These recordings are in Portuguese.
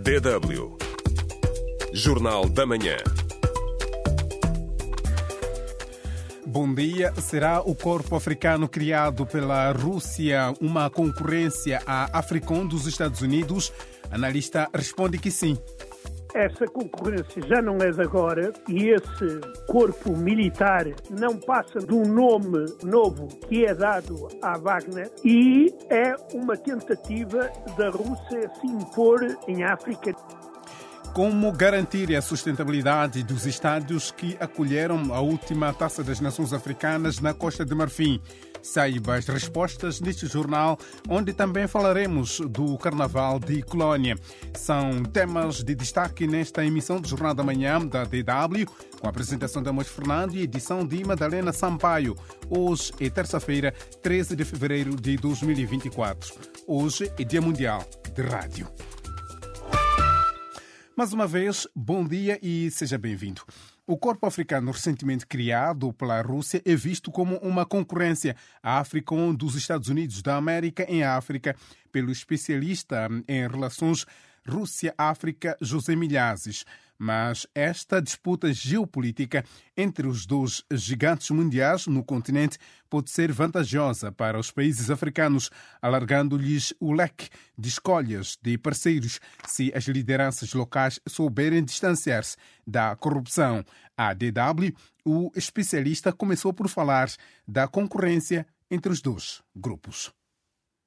DW Jornal da Manhã. Bom dia. Será o corpo africano criado pela Rússia uma concorrência à Africom dos Estados Unidos? Analista responde que sim. Essa concorrência já não é de agora e esse corpo militar não passa de um nome novo que é dado à Wagner e é uma tentativa da Rússia se impor em África. Como garantir a sustentabilidade dos estádios que acolheram a última Taça das Nações Africanas na Costa de Marfim? Saiba as respostas neste jornal, onde também falaremos do Carnaval de Colônia. São temas de destaque nesta emissão do Jornal da Manhã da DW, com a apresentação de Amos Fernando e edição de Madalena Sampaio. Hoje é terça-feira, 13 de fevereiro de 2024. Hoje é Dia Mundial de Rádio. Mais uma vez, bom dia e seja bem-vindo. O corpo africano recentemente criado pela Rússia é visto como uma concorrência. À Africom dos Estados Unidos da América em África pelo especialista em relações Rússia-África José Milhazes. Mas esta disputa geopolítica entre os dois gigantes mundiais no continente pode ser vantajosa para os países africanos, alargando-lhes o leque de escolhas de parceiros se as lideranças locais souberem distanciar-se da corrupção. A DW, o especialista começou por falar da concorrência entre os dois grupos.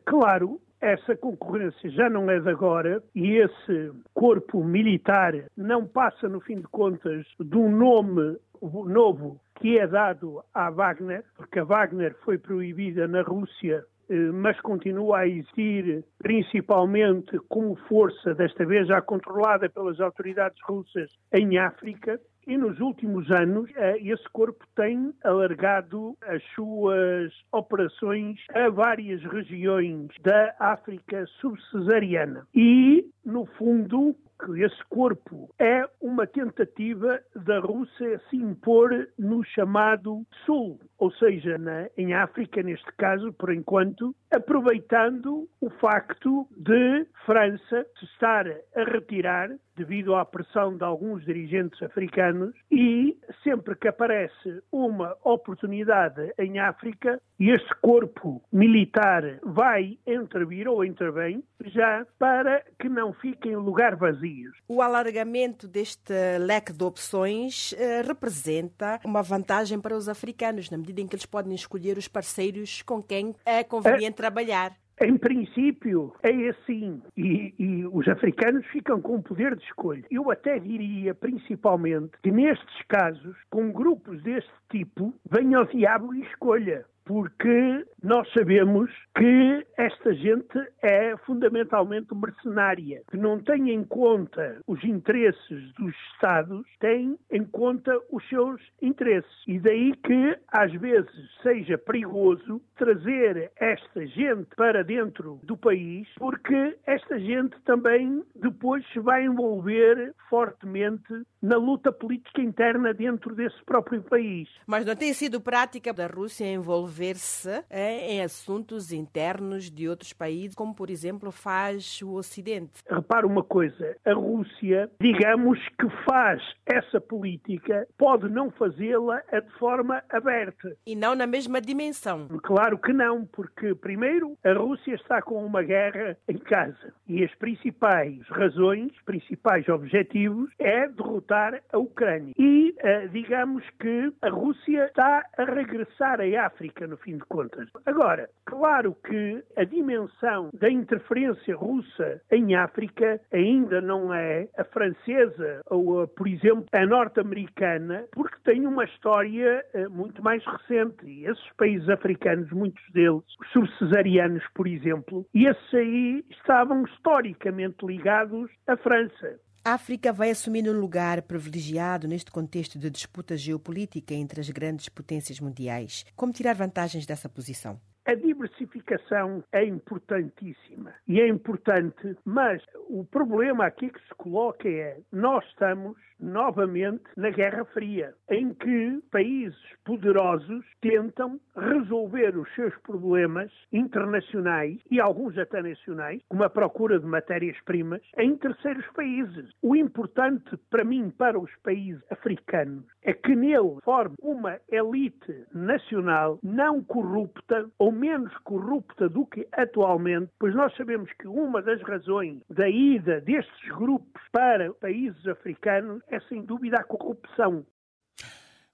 Claro, essa concorrência já não é de agora e esse corpo militar não passa, no fim de contas, de um nome novo que é dado à Wagner, porque a Wagner foi proibida na Rússia mas continua a existir principalmente como força, desta vez já controlada pelas autoridades russas em África, e nos últimos anos, esse corpo tem alargado as suas operações a várias regiões da África subsaariana. E, no fundo, esse corpo é uma tentativa da Rússia se impor no chamado Sul, ou seja, na, em África, neste caso, por enquanto, aproveitando o facto de França se estar a retirar devido à pressão de alguns dirigentes africanos e sempre que aparece uma oportunidade em África, este corpo militar vai intervir ou intervém já para que não fiquem lugar vazios. O alargamento deste leque de opções eh, representa uma vantagem para os africanos, na medida em que eles podem escolher os parceiros com quem é conveniente é... trabalhar. Em princípio, é assim. E, e, os africanos ficam com poder de escolha. Eu até diria, principalmente, que nestes casos, com grupos deste tipo, venha o diabo e escolha porque nós sabemos que esta gente é fundamentalmente mercenária, que não tem em conta os interesses dos Estados, tem em conta os seus interesses. E daí que, às vezes, seja perigoso trazer esta gente para dentro do país, porque esta gente também depois se vai envolver fortemente na luta política interna dentro desse próprio país. Mas não tem sido prática da Rússia envolver-se é, em assuntos internos de outros países, como por exemplo faz o Ocidente? Repara uma coisa, a Rússia, digamos que faz essa política, pode não fazê-la de forma aberta. E não na mesma dimensão. Claro que não, porque primeiro a Rússia está com uma guerra em casa e as principais razões, principais objetivos é derrotar a Ucrânia. E uh, digamos que a Rússia está a regressar à África, no fim de contas. Agora, claro que a dimensão da interferência russa em África ainda não é a francesa ou, por exemplo, a norte-americana, porque tem uma história uh, muito mais recente. E esses países africanos, muitos deles, os subcesarianos, por exemplo, e esses aí estavam historicamente ligados à França. A África vai assumir um lugar privilegiado neste contexto de disputa geopolítica entre as grandes potências mundiais. Como tirar vantagens dessa posição? A diversificação é importantíssima e é importante, mas o problema aqui que se coloca é nós estamos novamente na Guerra Fria, em que países poderosos tentam resolver os seus problemas internacionais e alguns até nacionais, como a procura de matérias-primas, em terceiros países. O importante para mim, para os países africanos, é que nele forme uma elite nacional não corrupta ou menos corrupta do que atualmente, pois nós sabemos que uma das razões da ida destes grupos para países africanos é sem dúvida a corrupção.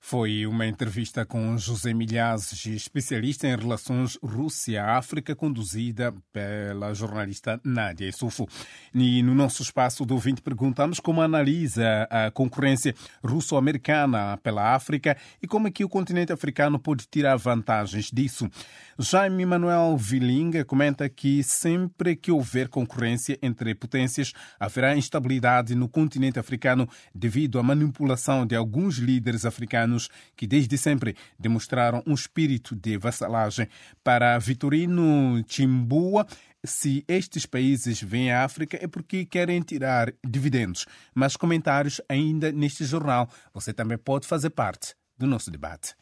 Foi uma entrevista com José Milhazes, especialista em relações Rússia-África, conduzida pela jornalista Nádia Issoufo. E no nosso espaço do ouvinte perguntamos como analisa a concorrência russo-americana pela África e como é que o continente africano pode tirar vantagens disso. Jaime Manuel Vilinga comenta que sempre que houver concorrência entre potências, haverá instabilidade no continente africano devido à manipulação de alguns líderes africanos que desde sempre demonstraram um espírito de vassalagem. Para Vitorino Chimbua, se estes países vêm à África é porque querem tirar dividendos. Mas comentários ainda neste jornal. Você também pode fazer parte do nosso debate.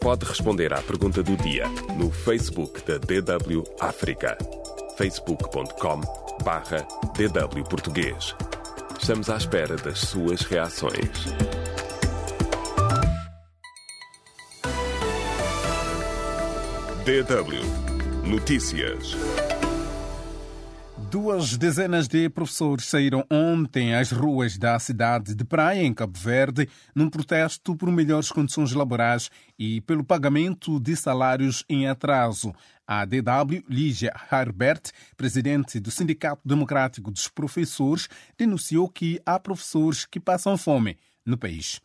Pode responder à pergunta do dia no Facebook da DW África. facebook.com barra DW Português. Estamos à espera das suas reações. DW Notícias. Duas dezenas de professores saíram ontem às ruas da cidade de Praia, em Cabo Verde, num protesto por melhores condições laborais e pelo pagamento de salários em atraso. A DW, Lígia Harbert, presidente do Sindicato Democrático dos Professores, denunciou que há professores que passam fome no país.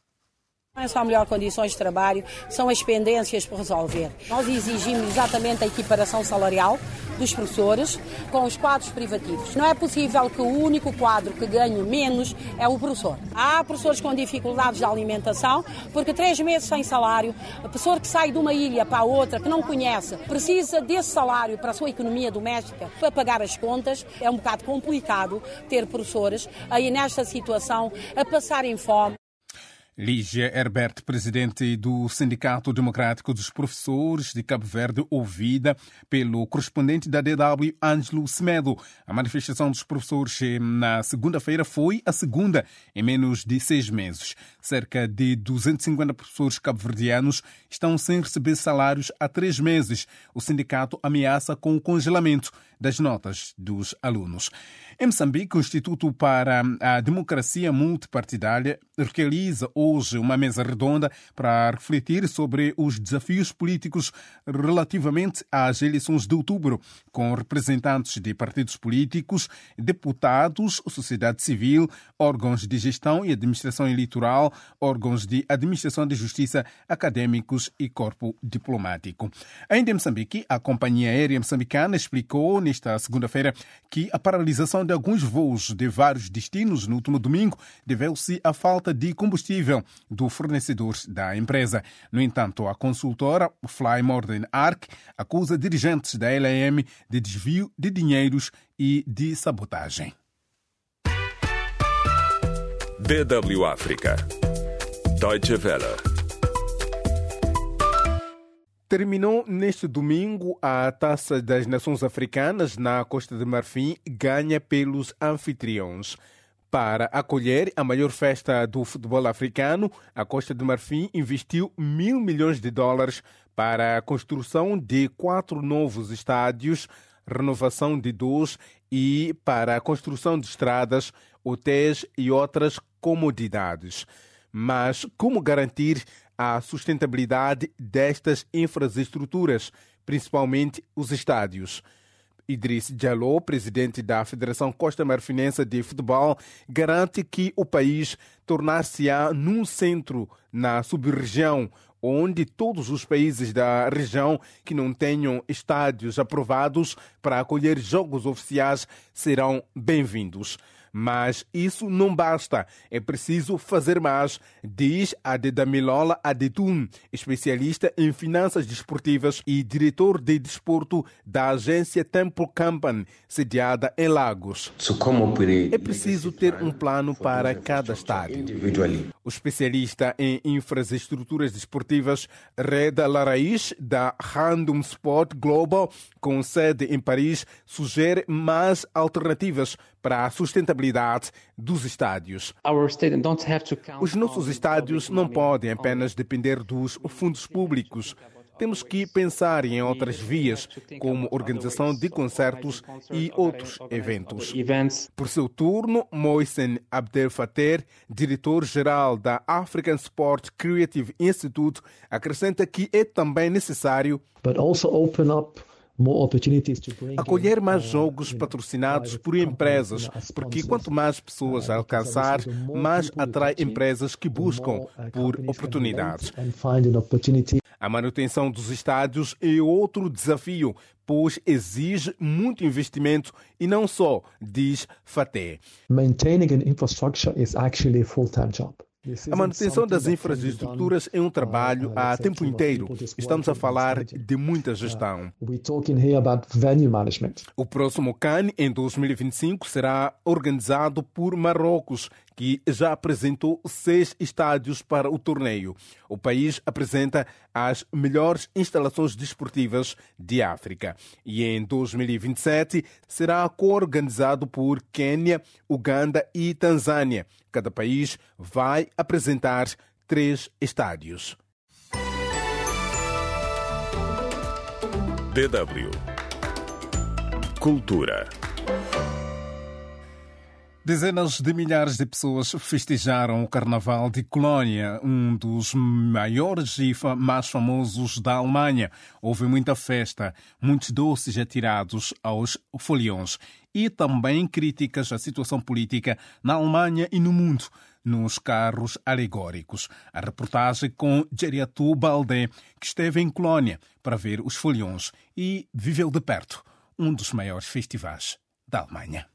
Não é só melhor condições de trabalho, são as pendências por resolver. Nós exigimos exatamente a equiparação salarial dos professores com os quadros privativos. Não é possível que o único quadro que ganhe menos é o professor. Há professores com dificuldades de alimentação, porque três meses sem salário, a pessoa que sai de uma ilha para outra, que não conhece, precisa desse salário para a sua economia doméstica, para pagar as contas. É um bocado complicado ter professores aí nesta situação a passarem fome. Lígia Herbert, presidente do Sindicato Democrático dos Professores de Cabo Verde, ouvida pelo correspondente da DW, Ângelo Semedo. A manifestação dos professores eh, na segunda-feira foi a segunda em menos de seis meses. Cerca de 250 professores cabo-verdianos estão sem receber salários há três meses. O sindicato ameaça com o congelamento das notas dos alunos. Em Moçambique, o Instituto para a Democracia Multipartidária realiza hoje uma mesa redonda para refletir sobre os desafios políticos relativamente às eleições de outubro, com representantes de partidos políticos, deputados, sociedade civil, órgãos de gestão e administração eleitoral, órgãos de administração de justiça, acadêmicos e corpo diplomático. Ainda em Moçambique, a companhia aérea moçambicana explicou nesta segunda-feira que a paralisação de alguns voos de vários destinos no último domingo deveu-se à falta de combustível do fornecedor da empresa. No entanto, a consultora Fly Modern Arc acusa dirigentes da LAM de desvio de dinheiros e de sabotagem. DW África. Deutsche Welle. Terminou neste domingo a Taça das Nações Africanas na Costa de Marfim, ganha pelos anfitriões. Para acolher a maior festa do futebol africano, a Costa de Marfim investiu mil milhões de dólares para a construção de quatro novos estádios, renovação de dois e para a construção de estradas, hotéis e outras comodidades. Mas como garantir a sustentabilidade destas infraestruturas, principalmente os estádios. Idriss Jalou, presidente da Federação Costa Marfinense de Futebol, garante que o país tornar-se-á num centro na sub-região, onde todos os países da região que não tenham estádios aprovados para acolher jogos oficiais serão bem-vindos Mas isso não basta. É preciso fazer mais, diz Adedamilola Adetun, especialista em finanças desportivas e diretor de desporto da agência Temple Company, sediada em Lagos. É preciso ter um plano para cada estádio. O especialista em infraestruturas desportivas Reda Laraís, da Random Sport Global, com sede em Paris, sugere mais alternativas para a sustentabilidade dos estádios. Os nossos estádios não podem apenas depender dos fundos públicos. Temos que pensar em outras vias, como organização de concertos e outros eventos. Por seu turno, Moisen Abdel Fater, diretor-geral da African Sport Creative Institute, acrescenta que é também necessário Acolher mais jogos patrocinados por empresas, porque quanto mais pessoas alcançar, mais atrai empresas que buscam por oportunidades. A manutenção dos estádios é outro desafio, pois exige muito investimento e não só, diz Faté. Maintaining an infrastructure is actually a full-time job. A manutenção das infraestruturas é um trabalho a tempo inteiro. Estamos a falar de muita gestão. O próximo CAN, em 2025, será organizado por Marrocos, que já apresentou seis estádios para o torneio. O país apresenta as melhores instalações desportivas de África. E em 2027 será co-organizado por Quênia, Uganda e Tanzânia. Cada país vai apresentar três estádios. DW Cultura Dezenas de milhares de pessoas festejaram o Carnaval de Colônia, um dos maiores e mais famosos da Alemanha. Houve muita festa, muitos doces atirados aos foliões e também críticas à situação política na Alemanha e no mundo nos carros alegóricos. A reportagem com Geriatu Balde, que esteve em Colônia para ver os foliões e viveu de perto um dos maiores festivais da Alemanha.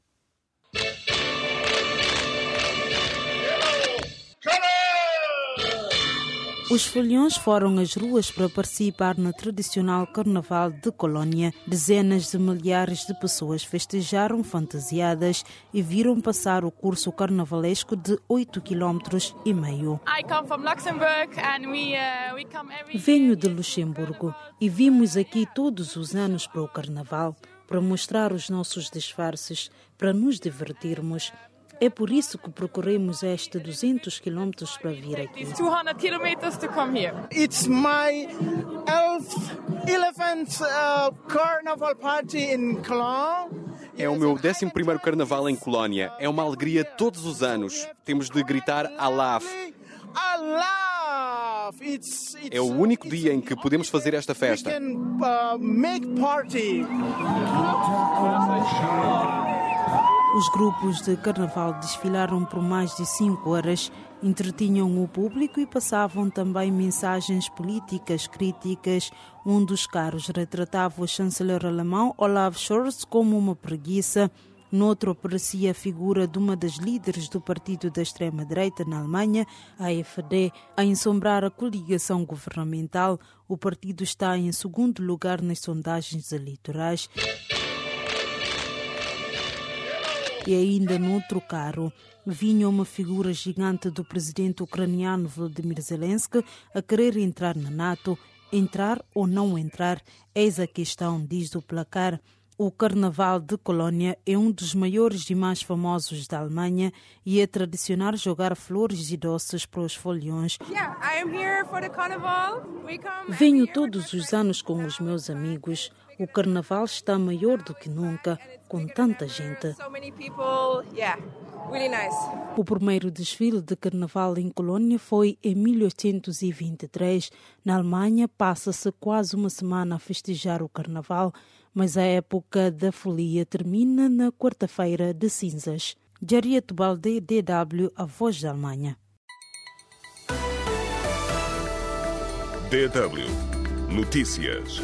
Os folhões foram às ruas para participar no tradicional Carnaval de Colônia. Dezenas de milhares de pessoas festejaram fantasiadas e viram passar o curso carnavalesco de 8 km e meio. Venho de Luxemburgo e vimos aqui todos os anos para o Carnaval, para mostrar os nossos disfarces, para nos divertirmos é por isso que percorremos este 200 km para vir aqui. It's my 11th uh, carnival party in Cologne. É o meu 11 carnaval em Colónia. É uma alegria todos os anos. Temos de gritar Alaf. É o único dia em que podemos fazer esta festa. Os grupos de carnaval desfilaram por mais de cinco horas, entretinham o público e passavam também mensagens políticas críticas. Um dos carros retratava o chanceler alemão Olaf Scholz como uma preguiça. Noutro aparecia a figura de uma das líderes do partido da extrema-direita na Alemanha, a AfD, a ensombrar a coligação governamental. O partido está em segundo lugar nas sondagens eleitorais. E ainda noutro carro vinha uma figura gigante do presidente ucraniano Volodymyr Zelensky a querer entrar na NATO. Entrar ou não entrar, eis a questão, diz o placar. O Carnaval de Colônia é um dos maiores e mais famosos da Alemanha e é tradicional jogar flores e doces para os foliões. Venho todos os anos com os meus amigos. O Carnaval está maior do que nunca, com tanta gente. O primeiro desfile de carnaval em Colônia foi em 1823. Na Alemanha, passa-se quase uma semana a festejar o carnaval, mas a época da folia termina na quarta-feira de cinzas. Jariet Balde, DW, A Voz da Alemanha. DW Notícias.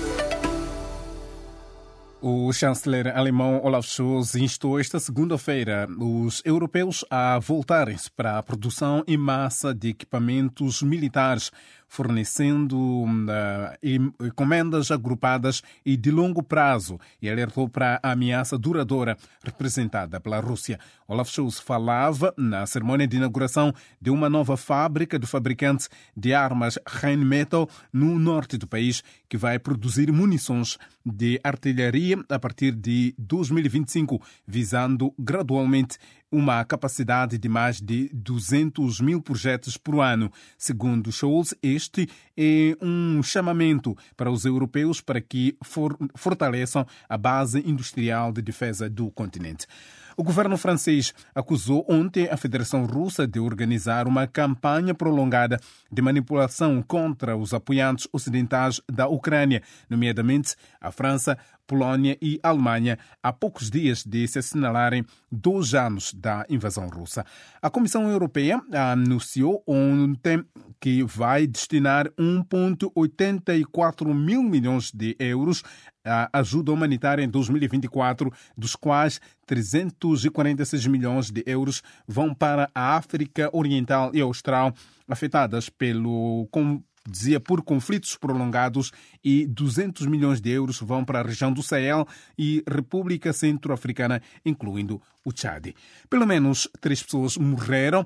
O chanceler alemão Olaf Scholz instou esta segunda-feira os europeus a voltarem-se para a produção em massa de equipamentos militares fornecendo uh, encomendas agrupadas e de longo prazo e alertou para a ameaça duradoura representada pela Rússia. Olaf Scholz falava na cerimônia de inauguração de uma nova fábrica do fabricante de armas Rheinmetall no norte do país, que vai produzir munições de artilharia a partir de 2025, visando gradualmente uma capacidade de mais de 200 mil projetos por ano. Segundo Scholz, este é um chamamento para os europeus para que for, fortaleçam a base industrial de defesa do continente. O governo francês acusou ontem a Federação Russa de organizar uma campanha prolongada de manipulação contra os apoiantes ocidentais da Ucrânia, nomeadamente a França, Polónia e Alemanha, há poucos dias de se assinalarem dois anos da invasão russa. A Comissão Europeia anunciou ontem que vai destinar 1,84 mil milhões de euros à ajuda humanitária em 2024, dos quais 346 milhões de euros vão para a África Oriental e Austral, afetadas pelo dizia por conflitos prolongados e 200 milhões de euros vão para a região do Sahel e República Centro-Africana, incluindo o Chad. Pelo menos três pessoas morreram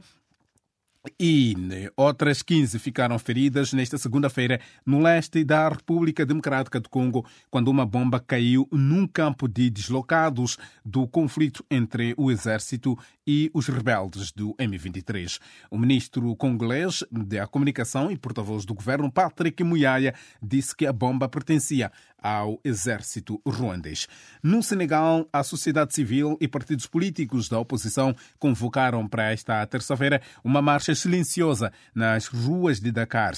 e outras 15 ficaram feridas nesta segunda-feira no leste da República Democrática do Congo, quando uma bomba caiu num campo de deslocados do conflito entre o exército e os rebeldes do M23. O ministro congolês da Comunicação e porta-voz do governo, Patrick Muyaya, disse que a bomba pertencia ao exército ruandês. No Senegal, a sociedade civil e partidos políticos da oposição convocaram para esta terça-feira uma marcha silenciosa nas ruas de Dakar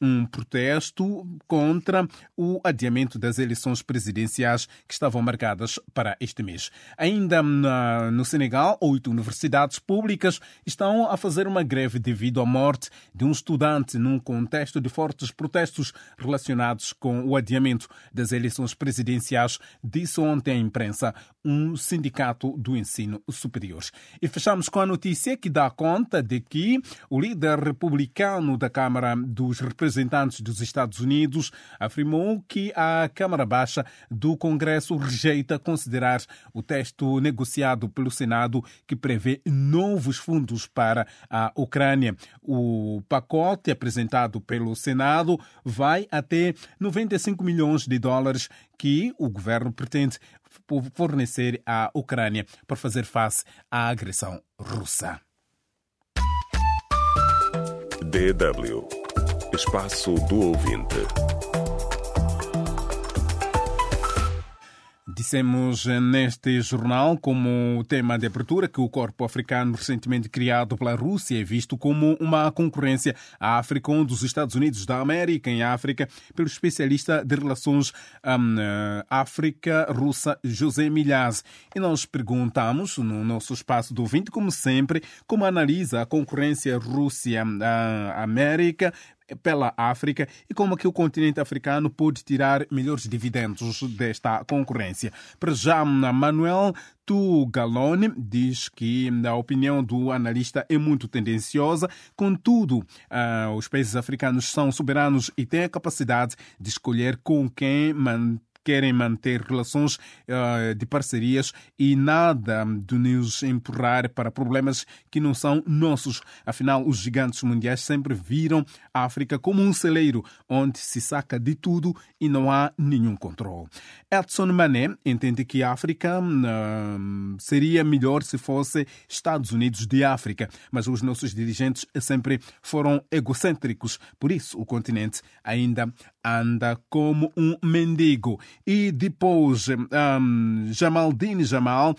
um protesto contra o adiamento das eleições presidenciais que estavam marcadas para este mês. Ainda no Senegal, oito universidades públicas estão a fazer uma greve devido à morte de um estudante num contexto de fortes protestos relacionados com o adiamento das eleições presidenciais, disse ontem à imprensa um sindicato do ensino superior. E fechamos com a notícia que dá conta de que o líder republicano da Câmara dos Representantes representantes dos Estados Unidos afirmou que a Câmara Baixa do Congresso rejeita considerar o texto negociado pelo Senado que prevê novos fundos para a Ucrânia. O pacote apresentado pelo Senado vai até 95 milhões de dólares que o governo pretende fornecer à Ucrânia para fazer face à agressão russa. DW Espaço do Ouvinte. Dissemos neste jornal, como tema de abertura, que o corpo africano recentemente criado pela Rússia é visto como uma concorrência à África, um dos Estados Unidos da América em África, pelo especialista de relações um, África-Russa, José Milhaz. E nós perguntamos, no nosso espaço do ouvinte, como sempre, como analisa a concorrência Rússia-América pela África e como que o continente africano pode tirar melhores dividendos desta concorrência. Para já, Manuel Tugalone diz que a opinião do analista é muito tendenciosa, contudo, uh, os países africanos são soberanos e têm a capacidade de escolher com quem manter querem manter relações uh, de parcerias e nada de nos empurrar para problemas que não são nossos. Afinal, os gigantes mundiais sempre viram a África como um celeiro onde se saca de tudo e não há nenhum controle. Edson Mané entende que a África uh, seria melhor se fosse Estados Unidos de África, mas os nossos dirigentes sempre foram egocêntricos, por isso o continente ainda anda como um mendigo. E depois, um, Jamaldine Jamal,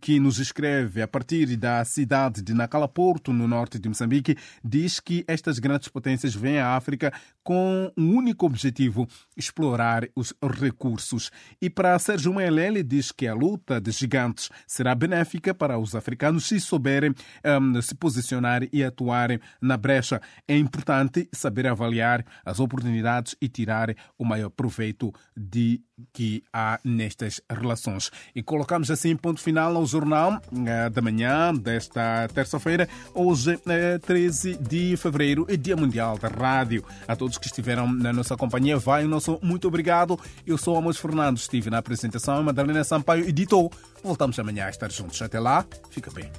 que nos escreve a partir da cidade de Nacala Porto, no norte de Moçambique, diz que estas grandes potências vêm à África com um único objetivo: explorar os recursos. E para Sérgio Melele, diz que a luta de gigantes será benéfica para os africanos se souberem um, se posicionar e atuarem na brecha. É importante saber avaliar as oportunidades e tirar o maior proveito de que há nestas relações. E colocamos assim ponto final ao jornal uh, da manhã desta terça-feira, hoje, uh, 13 de fevereiro, é Dia Mundial da Rádio. A todos que estiveram na nossa companhia, vai o nosso muito obrigado. Eu sou Amos Fernando, estive na apresentação, Madalena Sampaio editou. Voltamos amanhã a estar juntos. Até lá, fica bem.